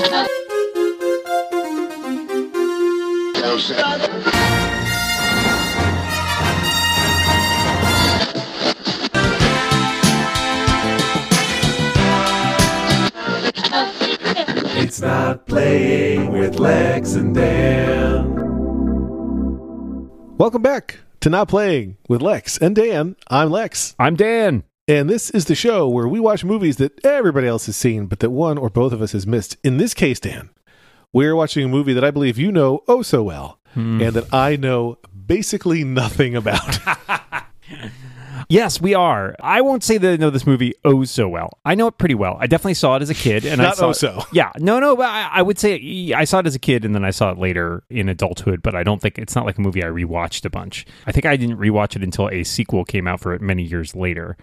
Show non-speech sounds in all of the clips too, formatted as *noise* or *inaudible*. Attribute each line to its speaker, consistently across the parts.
Speaker 1: It's not playing with Lex and Dan.
Speaker 2: Welcome back to Not Playing with Lex and Dan. I'm Lex,
Speaker 3: I'm Dan.
Speaker 2: And this is the show where we watch movies that everybody else has seen, but that one or both of us has missed. In this case, Dan, we're watching a movie that I believe you know oh so well, hmm. and that I know basically nothing about. *laughs*
Speaker 3: Yes, we are. I won't say that I know this movie oh so well. I know it pretty well. I definitely saw it as a kid, and I
Speaker 2: Not
Speaker 3: saw
Speaker 2: oh
Speaker 3: it-
Speaker 2: so.
Speaker 3: Yeah, no, no. But I, I would say I saw it as a kid, and then I saw it later in adulthood. But I don't think it's not like a movie I rewatched a bunch. I think I didn't rewatch it until a sequel came out for it many years later.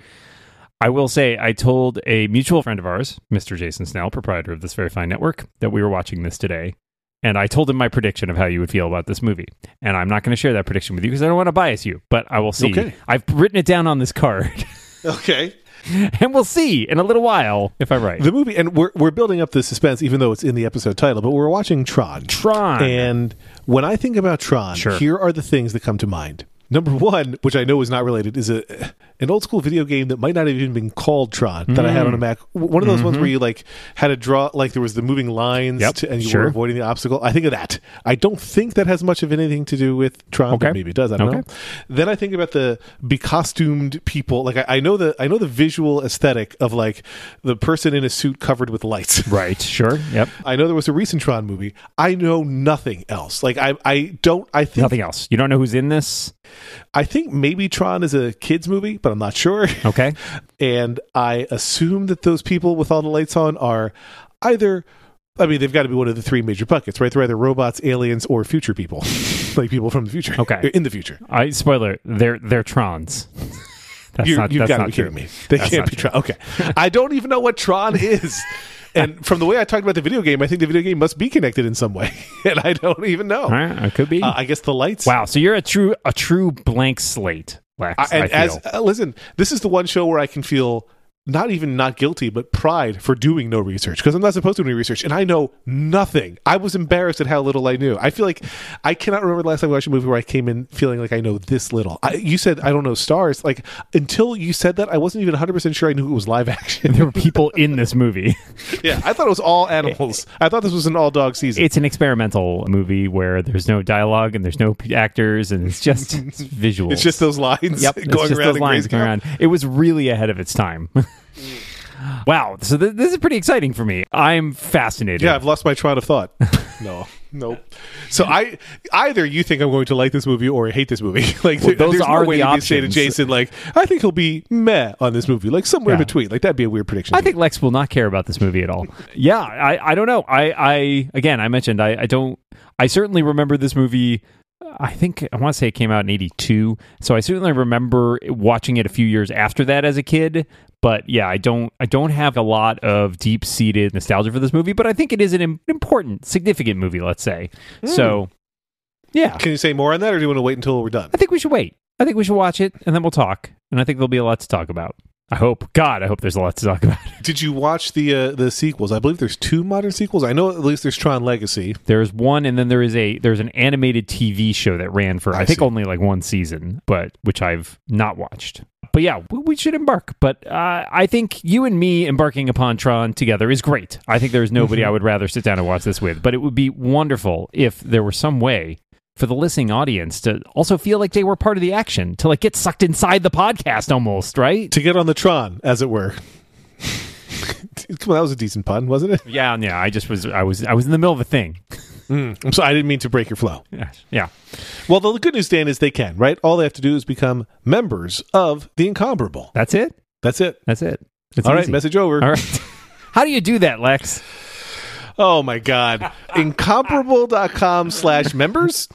Speaker 3: I will say I told a mutual friend of ours, Mr. Jason Snell, proprietor of this very fine network, that we were watching this today. And I told him my prediction of how you would feel about this movie. And I'm not going to share that prediction with you because I don't want to bias you, but I will see.
Speaker 2: Okay.
Speaker 3: I've written it down on this card. *laughs*
Speaker 2: okay.
Speaker 3: and we'll see in a little while if I'm right.
Speaker 2: The movie, and we're, we're building up the suspense, even though it's in the episode title, but we're watching Tron.
Speaker 3: Tron.
Speaker 2: And when I think about Tron,
Speaker 3: Sure.
Speaker 2: here are the things that come to mind. Number one, which I know is not related, is a an old school video game that might not have even been called Tron that I had on
Speaker 3: Mm.
Speaker 2: a Mac. One of those ones where you like had to draw, like there was the moving lines,
Speaker 3: Mm-hmm. Yep,
Speaker 2: to, and you
Speaker 3: sure.
Speaker 2: were avoiding the obstacle. I think of that. I don't think that has much of anything to do with Tron, but
Speaker 3: Okay.
Speaker 2: maybe it does. I don't
Speaker 3: Okay.
Speaker 2: know. Then I think about the be costumed people. Like I, I know the I know the visual aesthetic of like the person in a suit covered with lights. *laughs*
Speaker 3: right. Sure. Yep.
Speaker 2: I know there was a recent Tron movie. I know nothing else. Like I, I don't. I think
Speaker 3: Nothing else. You don't know who's in this?
Speaker 2: I think maybe Tron is a kids movie, but I'm not sure.
Speaker 3: Okay. *laughs*
Speaker 2: and I assume that those people with all the lights on are either. I mean, they've got to be one of the three major buckets, right? They're either robots, aliens, or future people, *laughs* like people from the future.
Speaker 3: Okay.
Speaker 2: in the future.
Speaker 3: I spoiler. They're they're Trons. That's
Speaker 2: You,
Speaker 3: not.
Speaker 2: you've got to be
Speaker 3: true.
Speaker 2: kidding me. They
Speaker 3: That's
Speaker 2: can't be
Speaker 3: true.
Speaker 2: Tron. Okay, I don't even know what Tron is. *laughs* And from the way I talked about the video game, I think the video game must be connected in some way, *laughs* and I don't even know.
Speaker 3: Right. It could be.
Speaker 2: Uh, I guess the lights.
Speaker 3: wow. So you're a true a true blank slate, Lex.
Speaker 2: I,
Speaker 3: I,
Speaker 2: and
Speaker 3: feel.
Speaker 2: as uh, listen, this is the one show where I can feel not even not guilty, but pride for doing no research because I'm not supposed to do any research, and I know nothing. I was embarrassed at how little I knew. I feel like I cannot remember the last time I watched a movie where I came in feeling like I know this little. I, you said I don't know stars. Like until you said that, I wasn't even 100 percent sure I knew it was live action.
Speaker 3: there were people in this movie. *laughs*
Speaker 2: yeah, I thought it was all animals. I thought this was an all dog season.
Speaker 3: It's an experimental movie where there's no dialogue and there's no actors and it's just it's *laughs* visuals.
Speaker 2: It's just those lines
Speaker 3: Yep, *laughs*
Speaker 2: going around
Speaker 3: those lines going around. It was really ahead of its time. *laughs* wow, so th- this is pretty exciting for me. I'm fascinated.
Speaker 2: Yeah, I've lost my train of thought. *laughs* no, nope. So I either you think I'm going to like this movie or hate this movie. *laughs* like there-
Speaker 3: those
Speaker 2: there's
Speaker 3: are
Speaker 2: no way
Speaker 3: the
Speaker 2: to say to
Speaker 3: options.
Speaker 2: Jason like I think he'll be meh on this movie, like somewhere in
Speaker 3: Yeah.
Speaker 2: between. Like that'd be a weird prediction.
Speaker 3: I think Lex will not care about this movie at all. yeah, I, I don't know. I, I again, I mentioned I, I don't. I certainly remember this movie. I think I want to say it came out in '82, so I certainly remember watching it a few years after that as a kid. But yeah, I don't. I don't have a lot of deep-seated nostalgia for this movie, but I think it is an important, significant movie. Let's say. Hmm. So, yeah.
Speaker 2: Can you say more on that, or do you want to wait until we're done?
Speaker 3: I think we should wait. I think we should watch it, and then we'll talk. And I think there'll be a lot to talk about. I hope. God, I hope there's a lot to talk about. *laughs*
Speaker 2: Did you watch the uh, the sequels? I believe there's two modern sequels. I know at least there's Tron Legacy.
Speaker 3: There's one, and then there is a there's an animated TV show that ran for I,
Speaker 2: I
Speaker 3: think
Speaker 2: see.
Speaker 3: only like one season, but which I've not watched. But yeah, we, we should embark. But uh, I think you and me embarking upon Tron together is great. I think there's nobody
Speaker 2: Mm-hmm.
Speaker 3: I would rather sit down and watch this with. But it would be wonderful if there were some way for the listening audience to also feel like they were part of the action, to like get sucked inside the podcast almost, right?
Speaker 2: To get on the Tron, as it were. *laughs* Come on, that was a decent pun, wasn't it?
Speaker 3: Yeah, yeah. I just was I was I was in the middle of a thing. Hmm.
Speaker 2: I'm sorry, I didn't mean to break your flow.
Speaker 3: Yeah, yeah.
Speaker 2: Well, the good news, Dan, is they can, right? All they have to do is become members of the Incomparable.
Speaker 3: That's it.
Speaker 2: That's it.
Speaker 3: That's it. It's
Speaker 2: All right,
Speaker 3: easy.
Speaker 2: message over.
Speaker 3: All right. *laughs* How do you do that, Lex?
Speaker 2: Oh my God. Incomparable.com slash members.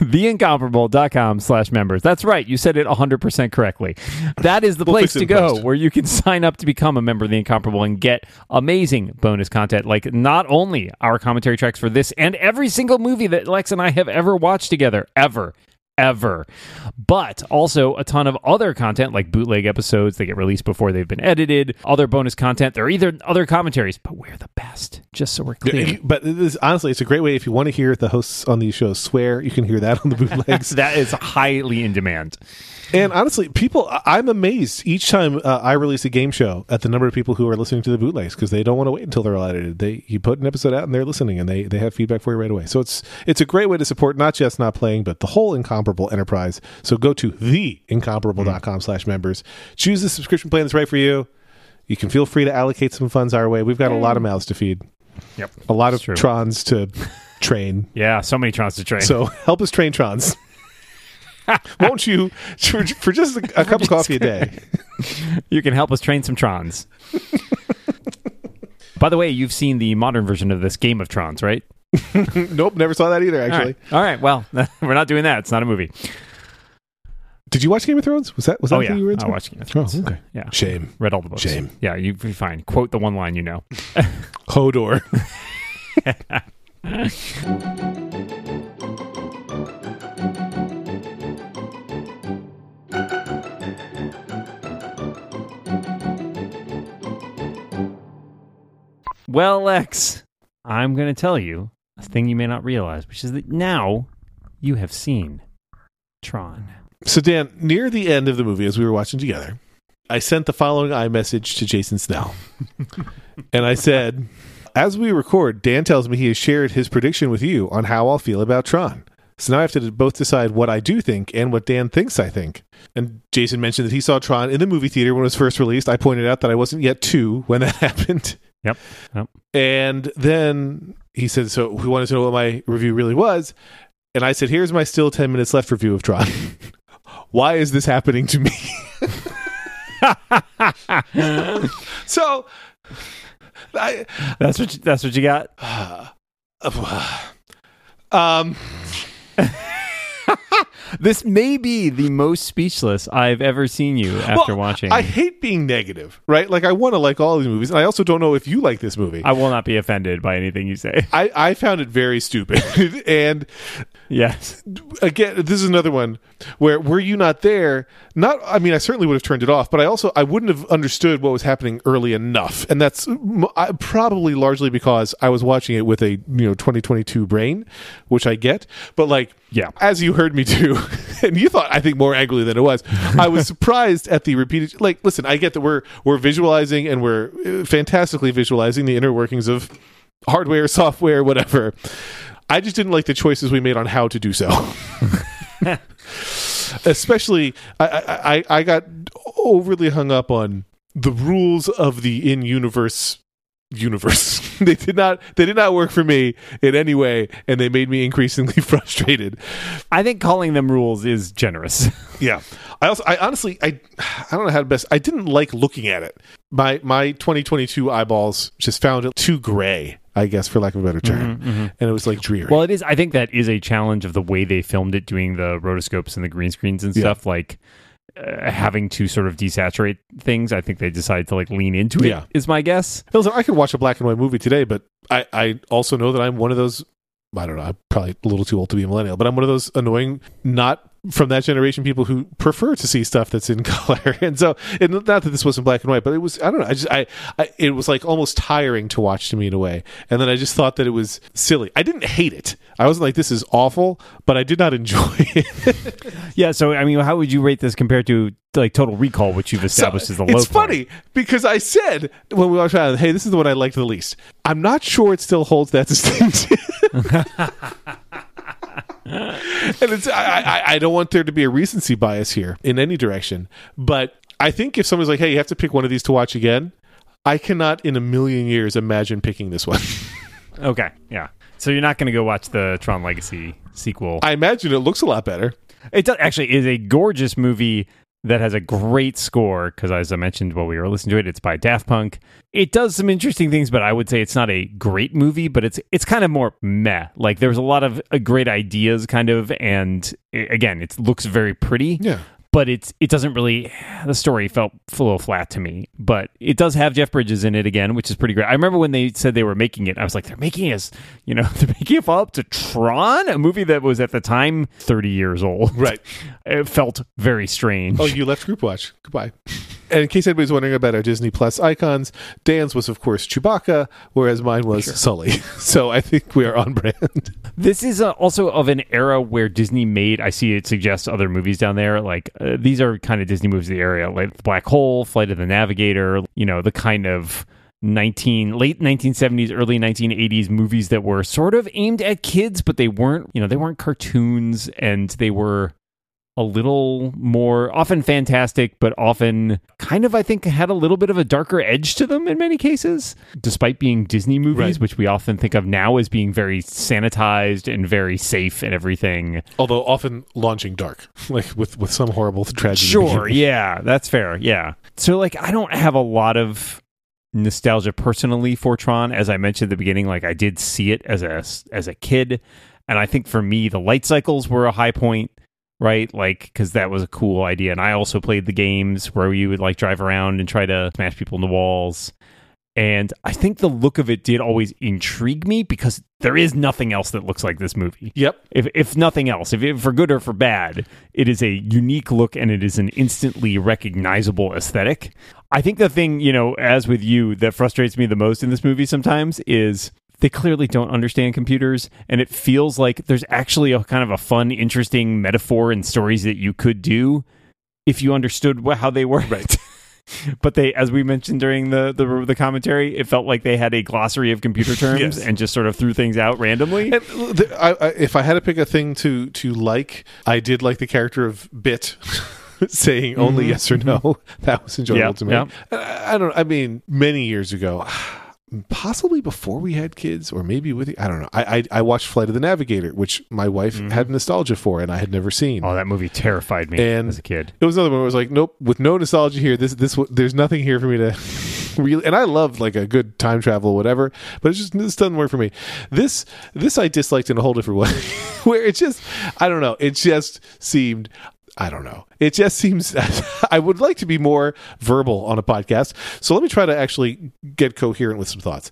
Speaker 3: theincomparable.com slash members. That's right. You said it 100% correctly. That is the
Speaker 2: We'll
Speaker 3: place to go
Speaker 2: post.
Speaker 3: where you can sign up to become a member of The Incomparable and get amazing bonus content like not only our commentary tracks for this and every single movie that Lex and I have ever watched together, ever. Ever, but also a ton of other content like bootleg episodes that get released before they've been edited, other bonus content. There are either other commentaries, but we're the best. just so we're clear.
Speaker 2: But it is, honestly, it's a great way if you want to hear the hosts on these shows swear. You can hear that on the *laughs* bootlegs.
Speaker 3: that is highly in demand.
Speaker 2: and honestly, people, I'm amazed each time uh, I release a game show at the number of people who are listening to the bootlegs because they don't want to wait until they're all edited. They you put an episode out and they're listening and they they have feedback for you right away. So it's it's a great way to support not just not playing but the whole incomparable enterprise. So go to theincomparable.com slash members. Choose the subscription plan that's right for you. You can feel free to allocate some funds our way. We've got a lot of mm. mouths to feed.
Speaker 3: Yep.
Speaker 2: a lot of
Speaker 3: true.
Speaker 2: trons to *laughs* train.
Speaker 3: Yeah, so many trons to train.
Speaker 2: So help us train trons. *laughs* Won't you for, for just a, a cup of coffee a day? *laughs*
Speaker 3: you can help us train some trons. By the way, you've seen the modern version of this Game of Trons, right? *laughs*
Speaker 2: nope, never saw that either. Actually,
Speaker 3: right. All right. Well, *laughs* we're not doing that. It's not a movie.
Speaker 2: did you watch Game of Thrones? Was that was that
Speaker 3: oh yeah,
Speaker 2: you were into?
Speaker 3: I watched Game of oh, Thrones.
Speaker 2: Oh, okay.
Speaker 3: Yeah,
Speaker 2: Shame,
Speaker 3: read all the books.
Speaker 2: Shame.
Speaker 3: Yeah, you'd be fine. Quote the one line you know. *laughs*
Speaker 2: Hodor.
Speaker 3: Well, Lex, I'm going to tell you a thing you may not realize, which is that now you have seen Tron.
Speaker 2: So Dan, near the end of the movie, as we were watching together, I sent the following iMessage to Jason Snell, *laughs* and I said, "As we record, Dan tells me he has shared his prediction with you on how I'll feel about Tron." So now I have to both decide what I do think and what Dan thinks I think. And Jason mentioned that he saw Tron in the movie theater when it was first released. I pointed out that I wasn't yet two when that *laughs* happened.
Speaker 3: Yep. Yep.
Speaker 2: And then he said, So he wanted to know what my review really was. And I said, Here's my still 10 minutes left review of Tron. *laughs* Why is this happening to me? *laughs* so, I,
Speaker 3: That's what you, that's what you got. *sighs*
Speaker 2: um,
Speaker 3: This may be the most speechless I've ever seen you after
Speaker 2: well,
Speaker 3: watching.
Speaker 2: I hate being negative, right? Like, I want to like all these movies. And I also don't know if you like this movie.
Speaker 3: I will not be offended by anything you say.
Speaker 2: I, I found it very stupid. *laughs* and
Speaker 3: yes.
Speaker 2: again, this is another one where were you not there? Not, I mean, I certainly would have turned it off, but I also I wouldn't have understood what was happening early enough, and that's m- I- probably largely because I was watching it with a you know 2022 brain, which I get, but like.
Speaker 3: Yeah.
Speaker 2: As you heard me do, *laughs* and you thought I think more angrily than it was. I was surprised at the repeated. Like, listen, I get that we're we're visualizing and we're uh, fantastically visualizing the inner workings of hardware, software, whatever. I just didn't like the choices we made on how to do so. *laughs* Especially, I, I, I- got overly hung up on the rules of the in-universe universe. *laughs* they did not. They did not work for me in any way, and they made me increasingly *laughs* frustrated.
Speaker 3: I think calling them rules is generous.
Speaker 2: Yeah. I also, I honestly, I, I don't know how to best. I didn't like looking at it. My my 2022 eyeballs just found it too gray. I guess, for lack of a better term, and it was like dreary.
Speaker 3: well, it is. I think that is a challenge of the way they filmed it, doing the rotoscopes and the green screens and
Speaker 2: Yeah.
Speaker 3: stuff. Like uh, having to sort of desaturate things. I think they decided to like lean into it.
Speaker 2: Yeah.
Speaker 3: Is my guess.
Speaker 2: Listen, I could watch a black and white movie today, but I, I also know that I'm one of those. I don't know. I'm probably a little too old to be a millennial, but I'm one of those annoying, not from that generation people who prefer to see stuff that's in *laughs* color. And so, and not that this wasn't black and white, but it was. I don't know. I just, I, I, it was like almost tiring to watch to me in a way. And then I just thought that it was silly. I didn't hate it. I wasn't like this is awful, but I did not enjoy *laughs* it.
Speaker 3: Yeah. So I mean, how would you rate this compared to like Total Recall, which you've established as the low?
Speaker 2: It's
Speaker 3: point?
Speaker 2: funny because I said when we watched it, hey, this is the one I liked the least. I'm not sure it still holds that distinction. *laughs* and it's I, I, I don't want there to be a recency bias here in any direction. But I think if someone's like, hey, you have to pick one of these to watch again, I cannot in a million years imagine picking this one. *laughs*
Speaker 3: Okay. Yeah. So you're not going to go watch the Tron Legacy sequel.
Speaker 2: I imagine it looks a lot better.
Speaker 3: It does, actually is a gorgeous movie that has a great score because, as I mentioned while we were listening to it, it's by Daft Punk. It does some interesting things, but I would say it's not a great movie. But it's it's kind of more meh. Like there's a lot of uh, great ideas, kind of, and i again, it looks very pretty.
Speaker 2: Yeah.
Speaker 3: But it's it doesn't really the story felt a little flat to me. But it does have Jeff Bridges in it again, which is pretty great. I remember when they said they were making it, I was like, they're making us, you know, *laughs* they're making a follow up to Tron, a movie that was at the time 30 years old.
Speaker 2: Right. *laughs*
Speaker 3: It felt very strange.
Speaker 2: Oh, you left Group Watch. Goodbye. And in case anybody's wondering about our Disney Plus icons, Dan's was of course Chewbacca, whereas mine was Sully. *laughs* So I think we are on brand.
Speaker 3: This is uh, also of an era where Disney made. I see it suggests other movies down there. Like uh, these are kind of Disney movies of the area, like Black Hole, Flight of the Navigator. You know, the kind of 19 late 1970s early 1980s movies that were sort of aimed at kids but they weren't you know they weren't cartoons and they were a little more often fantastic but often kind of i think had a little bit of a darker edge to them in many cases despite being disney movies
Speaker 2: Right.
Speaker 3: which we often think of now as being very sanitized and very safe and everything
Speaker 2: Although often launching dark, *laughs* like with with some horrible tragedy.
Speaker 3: Sure, *laughs* yeah, that's fair. Yeah. So like I don't have a lot of nostalgia personally for Tron as I mentioned at the beginning like I did see it as a as a kid and I think for me the light cycles were a high point right like cuz that was a cool idea and I also played the games where you would like drive around and try to smash people in the walls and I think the look of it did always intrigue me because there is nothing else that looks like this movie
Speaker 2: Yep.
Speaker 3: if if nothing else, if it, for good or for bad, it is a unique look and it is an instantly recognizable aesthetic. I think the thing, you know, as with you, that frustrates me the most in this movie sometimes is they clearly don't understand computers and it feels like there's actually a kind of a fun, interesting metaphor and stories that you could do if you understood wh- how they worked.
Speaker 2: Right. *laughs*
Speaker 3: but they, as we mentioned during the, the the commentary, it felt like they had a glossary of computer *laughs* terms
Speaker 2: Yes.
Speaker 3: and just sort of threw things out randomly.
Speaker 2: And the, I, I, if I had to pick a thing to to like, I did like the character of Bit. *laughs* saying only mm-hmm. yes or no mm-hmm. that was enjoyable
Speaker 3: Yeah,
Speaker 2: to me. And I, I don't i mean many years ago possibly before we had kids or maybe with i don't know i i, I watched flight of the navigator which my wife mm-hmm. had nostalgia for and i had never seen
Speaker 3: Oh, that movie terrified me
Speaker 2: And-
Speaker 3: as a kid.
Speaker 2: it was another one where I was like, nope, with no nostalgia here. This, this, there's nothing here for me to *laughs* really. And I love like a good time travel, or whatever. But it's just this doesn't work for me. This, this I disliked in a whole different *laughs* way, where it just, I don't know. It just seemed. I don't know. It just seems *laughs* I would like to be more verbal on a podcast. So let me try to actually get coherent with some thoughts.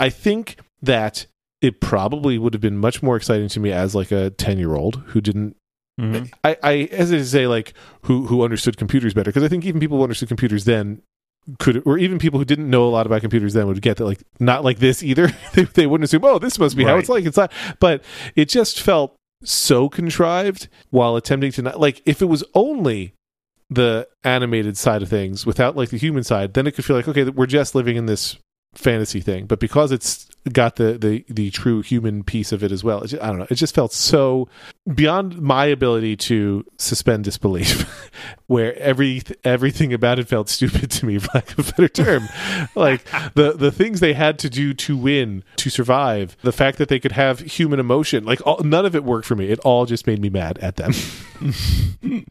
Speaker 2: I think that it probably would have been much more exciting to me as like a 10 year old who didn't
Speaker 3: Mhm.
Speaker 2: I, I hesitate to say like who who understood computers better because I think even people who understood computers then could or even people who didn't know a lot about computers then would get that like not like this either *laughs* they, they wouldn't assume oh this must be how it's like it's not but it just felt so contrived while attempting to not like if it was only the animated side of things without like the human side then it could feel like okay we're just living in this fantasy thing but because it's got the the the true human piece of it as well just, i don't know it just felt so beyond my ability to suspend disbelief *laughs* where every everything about it felt stupid to me *laughs* for lack of a better term. Like the the things they had to do to win to survive the fact that they could have human emotion like all, none of it worked for me. It all just made me mad at them. *laughs*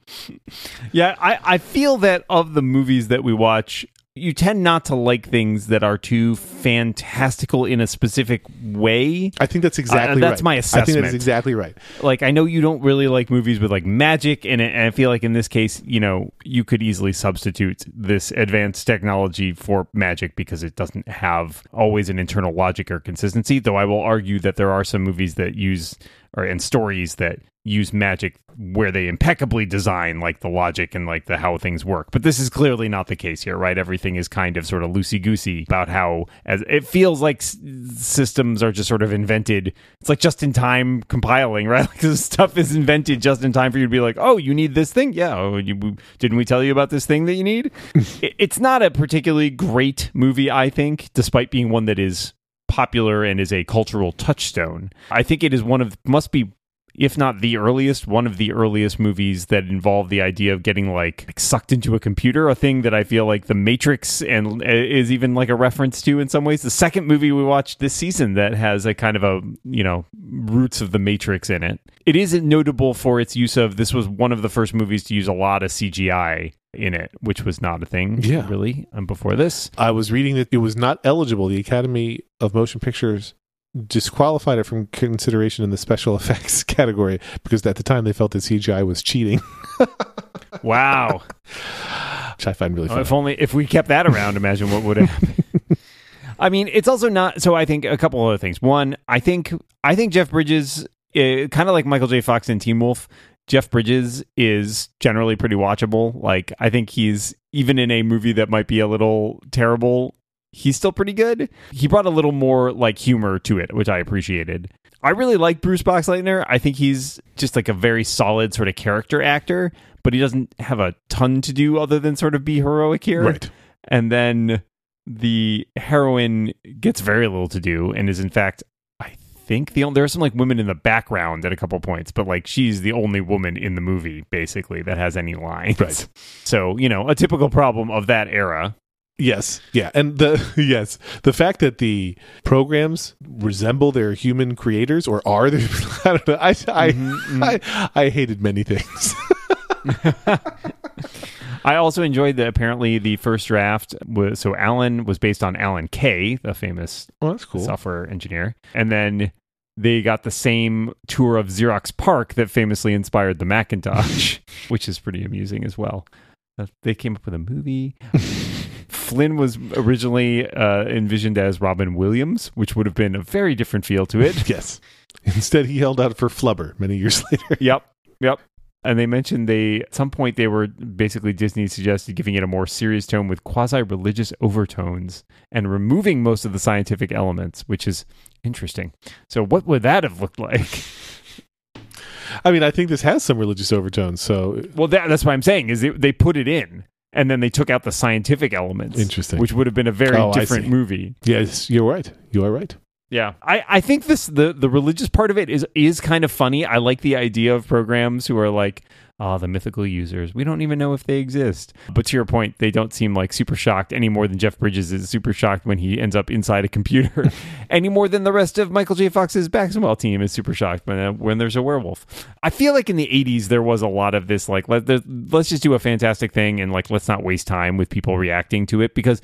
Speaker 3: Yeah, I, I feel that of the movies that we watch, you tend not to like things that are too fantastical in a specific way.
Speaker 2: i think that's uh, exactly
Speaker 3: that's
Speaker 2: right.
Speaker 3: my
Speaker 2: i think that's exactly right
Speaker 3: Like, I know you don't really like movies with like magic, and, and I feel like in this case, you know, you could easily substitute this advanced technology for magic because it doesn't have always an internal logic or consistency. Though I will argue that there are some movies that use or and stories that use magic where they impeccably design like the logic and like the how things work. But this is clearly not the case here, right? Everything is kind of sort of loosey goosey about how as it feels like s- systems are just sort of invented. It's like just in time compiling, *laughs* right? Like this stuff is invented just in time for you to be like, oh, you need this thing, yeah. Oh, you, didn't we tell you about this thing that you need? *laughs* it, it's not a particularly great movie, I think, despite being one that is popular and is a cultural touchstone. I think it is one of must be if not the earliest, one of the earliest movies that involve the idea of getting like, like sucked into a computer, a thing that I feel like The Matrix and uh, is even like a reference to in some ways. The second movie we watched this season that has a kind of a, you know, roots of The Matrix in it. It isn't notable for its use of this was one of the first movies to use a lot of CGI in it, which was not a thing
Speaker 2: Yeah.
Speaker 3: really um, before this.
Speaker 2: I was reading that it was not eligible. The Academy of Motion Pictures disqualified it from consideration in the special *laughs* effects category because at the time they felt that CGI was cheating, *laughs*
Speaker 3: Wow.
Speaker 2: which I find really
Speaker 3: Oh,
Speaker 2: funny.
Speaker 3: if only if we kept that around, imagine what would happen. *laughs* I mean, it's also not. So I think a couple other things. One, I think I think Jeff Bridges, uh, kind of like Michael J. Fox and Teen Wolf, Jeff Bridges is generally pretty watchable. Like I think he's even in a movie that might be a little terrible, he's still pretty good. He brought a little more like humor to it, which I appreciated. I really like Bruce Boxleitner. I think he's just like a very solid sort of character actor, but he doesn't have a ton to do other than sort of be heroic here.
Speaker 2: Right.
Speaker 3: And then the heroine gets very little to do and is in fact I think the only there are some like women in the background at a couple points, but like she's the only woman in the movie basically that has any lines.
Speaker 2: Right.
Speaker 3: So, you know, a typical problem of that era.
Speaker 2: Yes, yeah, and the *laughs* yes, the fact that the programs resemble their human creators or are their, *laughs* I don't know. I I,
Speaker 3: Mm-hmm,
Speaker 2: I I hated many things. *laughs*
Speaker 3: I also enjoyed that apparently the first draft was so Alan was based on Alan Kay, the famous
Speaker 2: well, that's cool.
Speaker 3: software engineer. And then they got the same tour of Xerox PARC that famously inspired the Macintosh, which is pretty amusing as well. Uh, they came up with a movie. Flynn was originally uh, envisioned as Robin Williams, which would have been a very different feel to it. *laughs*
Speaker 2: Yes. Instead, he held out for Flubber many years *laughs* later.
Speaker 3: yep. Yep. And they mentioned they at some point they were basically Disney suggested giving it a more serious tone with quasi religious overtones and removing most of the scientific elements, which is interesting. So what would that have looked like?
Speaker 2: I mean, I think this has some religious overtones. So
Speaker 3: Well, that, that's what I'm saying is they put it in and then they took out the scientific elements.
Speaker 2: Interesting.
Speaker 3: Which would have been a very
Speaker 2: Oh,
Speaker 3: different movie.
Speaker 2: yes, you're right. You are right.
Speaker 3: Yeah, I, I think this the the religious part of it is is kind of funny. I like the idea of programs who are like, oh, the mythical users. We don't even know if they exist. But to your point, they don't seem like super shocked any more than Jeff Bridges is super shocked when he ends up inside a computer, *laughs* any more than the rest of Michael J. Fox's basketball team is super shocked when uh, when there's a werewolf. I feel like in the '80s there was a lot of this like let let's just do a fantastic thing and like let's not waste time with people reacting to it because,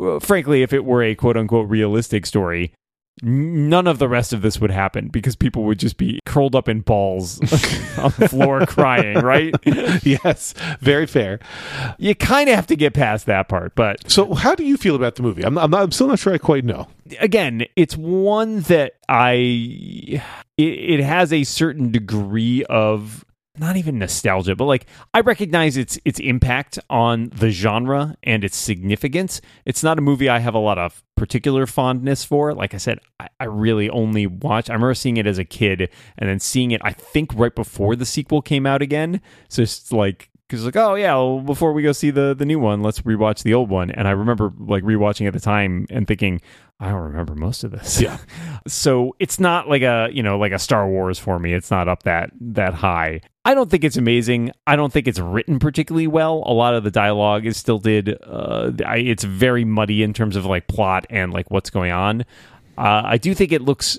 Speaker 3: uh, frankly, if it were a quote unquote realistic story none of the rest of this would happen because people would just be curled up in balls *laughs* on the floor crying, right? *laughs*
Speaker 2: yes, very fair.
Speaker 3: You kind of have to get past that part, but
Speaker 2: So, how do you feel about the movie? I'm, I'm, not, I'm still not sure I quite know.
Speaker 3: again, it's one that I it, it has a certain degree of not even nostalgia, but like I recognize its its impact on the genre and its significance. It's not a movie I have a lot of particular fondness for. Like I said, I, I really only watch. I remember seeing it as a kid and then seeing it. I think right before the sequel came out again. So it's like because like oh yeah well, before we go see the the new one let's rewatch the old one. And i remember like rewatching at the time and thinking i don't remember most of this.
Speaker 2: Yeah. *laughs*
Speaker 3: so it's not like a you know like a star wars for me. It's not up that that high. I don't think it's amazing. I don't think it's written particularly well. A lot of the dialogue is still did uh I, it's very muddy in terms of like plot and like what's going on. Uh, i do think it looks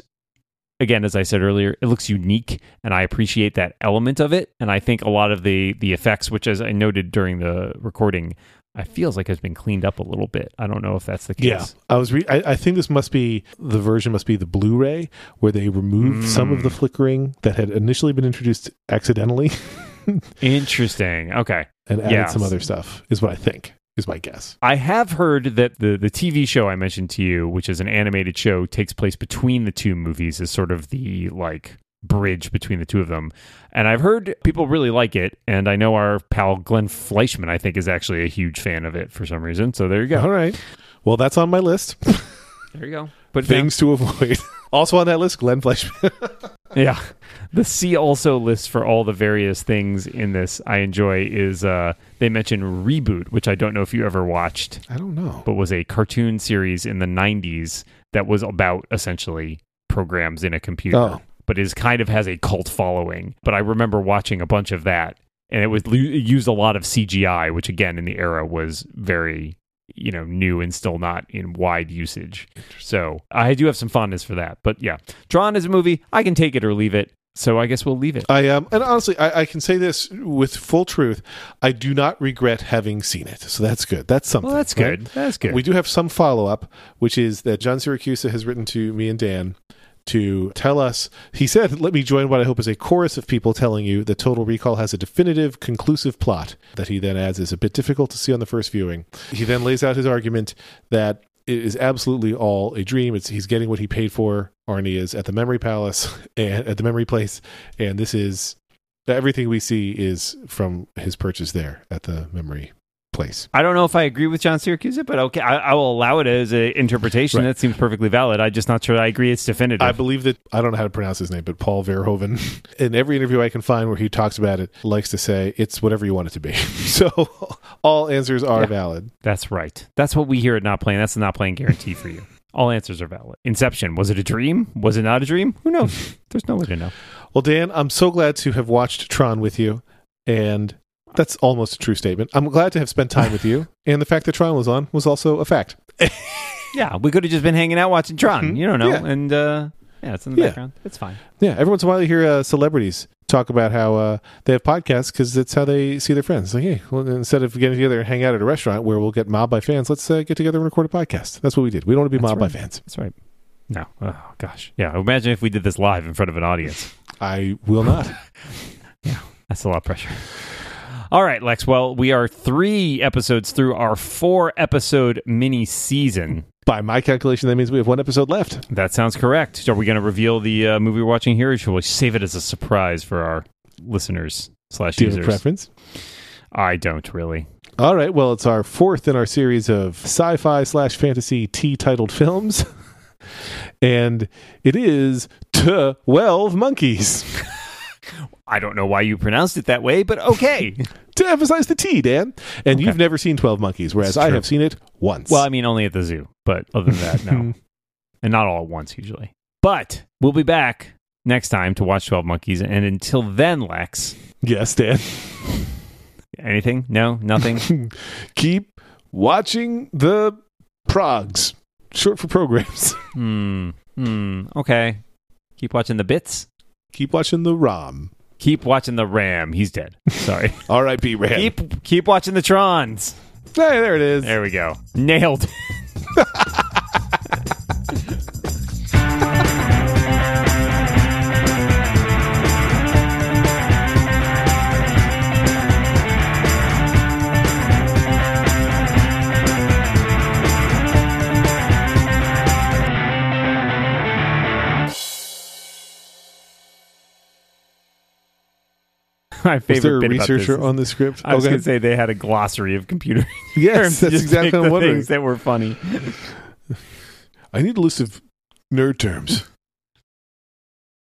Speaker 3: again as i said earlier it looks unique and i appreciate that element of it. And i think a lot of the the effects which as i noted during the recording i feels like has been cleaned up a little bit. I don't know if that's the case.
Speaker 2: Yeah, I was. Re- I, I think this must be the version must be the Blu-ray where they removed mm. some of the flickering that had initially been introduced accidentally. *laughs*
Speaker 3: Interesting. Okay.
Speaker 2: And added some other stuff. Is what I think. Is my guess.
Speaker 3: I have heard that the the TV show I mentioned to you, which is an animated show, takes place between the two movies, is sort of the like bridge between the two of them. And I've heard people really like it, and I know our pal Glenn Fleishman, I think, is actually a huge fan of it for some reason. So there you go.
Speaker 2: All right. Well, that's on my list.
Speaker 3: There you go. But
Speaker 2: Things to avoid. *laughs* also on that list, Glenn Fleishman. *laughs*
Speaker 3: Yeah. The see also list for all the various things in this I enjoy is uh they mention Reboot, which I don't know if you ever watched.
Speaker 2: I don't know.
Speaker 3: but was a cartoon series in the 90s that was about essentially programs in a computer
Speaker 2: Oh.
Speaker 3: but is kind of has a cult following but i remember watching a bunch of that and it was it used a lot of cgi which again in the era was very you know new and still not in wide usage so i do have some fondness for that but yeah Tron as a movie i can take it or leave it so i guess we'll leave it
Speaker 2: I um, and honestly, I, I can say this with full truth. I do not regret having seen it, so that's good. That's something.
Speaker 3: well that's
Speaker 2: right?
Speaker 3: good that's good
Speaker 2: We do have some follow up, which is that John Siracusa has written to me and Dan to tell us. He said, "Let me join what I hope is a chorus of people telling you that Total Recall has a definitive, conclusive plot." That he then adds is a bit difficult to see on the first viewing. He then lays out his argument that it is absolutely all a dream. It's he's getting what he paid for. Arnie is at the Memory Palace *laughs* and at the Memory Place, and this is everything we see is from his purchase there at the memory place.
Speaker 3: I don't know if I agree with John Siracusa, but okay, I, I will allow it as an interpretation.
Speaker 2: Right.
Speaker 3: That seems perfectly valid. I'm just not sure I agree it's definitive.
Speaker 2: I believe that I don't know how to pronounce his name, but Paul Verhoeven, *laughs* in every interview I can find where he talks about it, likes to say it's whatever you want it to be. *laughs* so all answers are
Speaker 3: Yeah.
Speaker 2: valid.
Speaker 3: That's right. That's what we hear at Not Playing. That's the Not Playing guarantee for you. *laughs* All answers are valid. Inception. Was it a dream? Was it not a dream? Who knows? There's no way to know.
Speaker 2: Well, Dan, I'm so glad to have watched Tron with you, and that's almost a true statement. I'm glad to have spent time with you, *laughs* and the fact that Tron was on was also a fact. *laughs*
Speaker 3: Yeah, we could have just been hanging out watching Tron.
Speaker 2: Mhm.
Speaker 3: You don't know.
Speaker 2: Yeah.
Speaker 3: And uh, yeah, it's in the
Speaker 2: Yeah.
Speaker 3: background. It's fine.
Speaker 2: Yeah, every once in a while you hear uh, celebrities talk about how uh, they have podcasts because it's how they see their friends. Like, hey, well, instead of getting together and hang out at a restaurant where we'll get mobbed by fans, let's uh, get together and record a podcast. That's what we did. We don't want to be
Speaker 3: That's
Speaker 2: mobbed
Speaker 3: right.
Speaker 2: by fans.
Speaker 3: That's right. No. Oh, gosh. Yeah. Imagine if we did this live in front of an audience.
Speaker 2: I will not. *laughs*
Speaker 3: Yeah, that's a lot of pressure. All right, Lex. Well, we are three episodes through our four episode mini season.
Speaker 2: by my calculation, that means we have one episode left.
Speaker 3: That sounds correct. Are we going to reveal the uh, movie we're watching here, or should we save it as a surprise for our listeners slash
Speaker 2: Do you have a
Speaker 3: users?
Speaker 2: preference?
Speaker 3: I don't really.
Speaker 2: All right. Well, it's our fourth in our series of sci-fi slash fantasy T-titled films, *laughs* and it is Twelve Monkeys. *laughs*
Speaker 3: I don't know why you pronounced it that way, but okay. *laughs*
Speaker 2: to emphasize the T, Dan. And
Speaker 3: Okay.
Speaker 2: you've never seen Twelve Monkeys, whereas I have seen it once.
Speaker 3: well, I mean, only at the zoo, but other than that, no. *laughs* and not all at once usually. But we'll be back next time to watch 12 Monkeys. And until then, Lex,
Speaker 2: yes, Dan. *laughs*
Speaker 3: anything? No, nothing?
Speaker 2: Keep watching the progs, short for programs.
Speaker 3: hmm. Hmm. Okay. Keep watching the bits.
Speaker 2: Keep watching the ROM.
Speaker 3: Keep watching the Ram. He's dead. Sorry. *laughs*
Speaker 2: R.I.P. Ram.
Speaker 3: keep keep watching the Trons.
Speaker 2: Hey, there it is.
Speaker 3: There we go. Nailed. *laughs* *laughs* My
Speaker 2: Was
Speaker 3: favorite
Speaker 2: there a
Speaker 3: bit
Speaker 2: researcher on the script?
Speaker 3: I was
Speaker 2: Okay.
Speaker 3: going to say they had a glossary of computer *laughs*
Speaker 2: Yes, that's exactly what I'm wondering.
Speaker 3: things that were funny. *laughs*
Speaker 2: I need a list of nerd terms.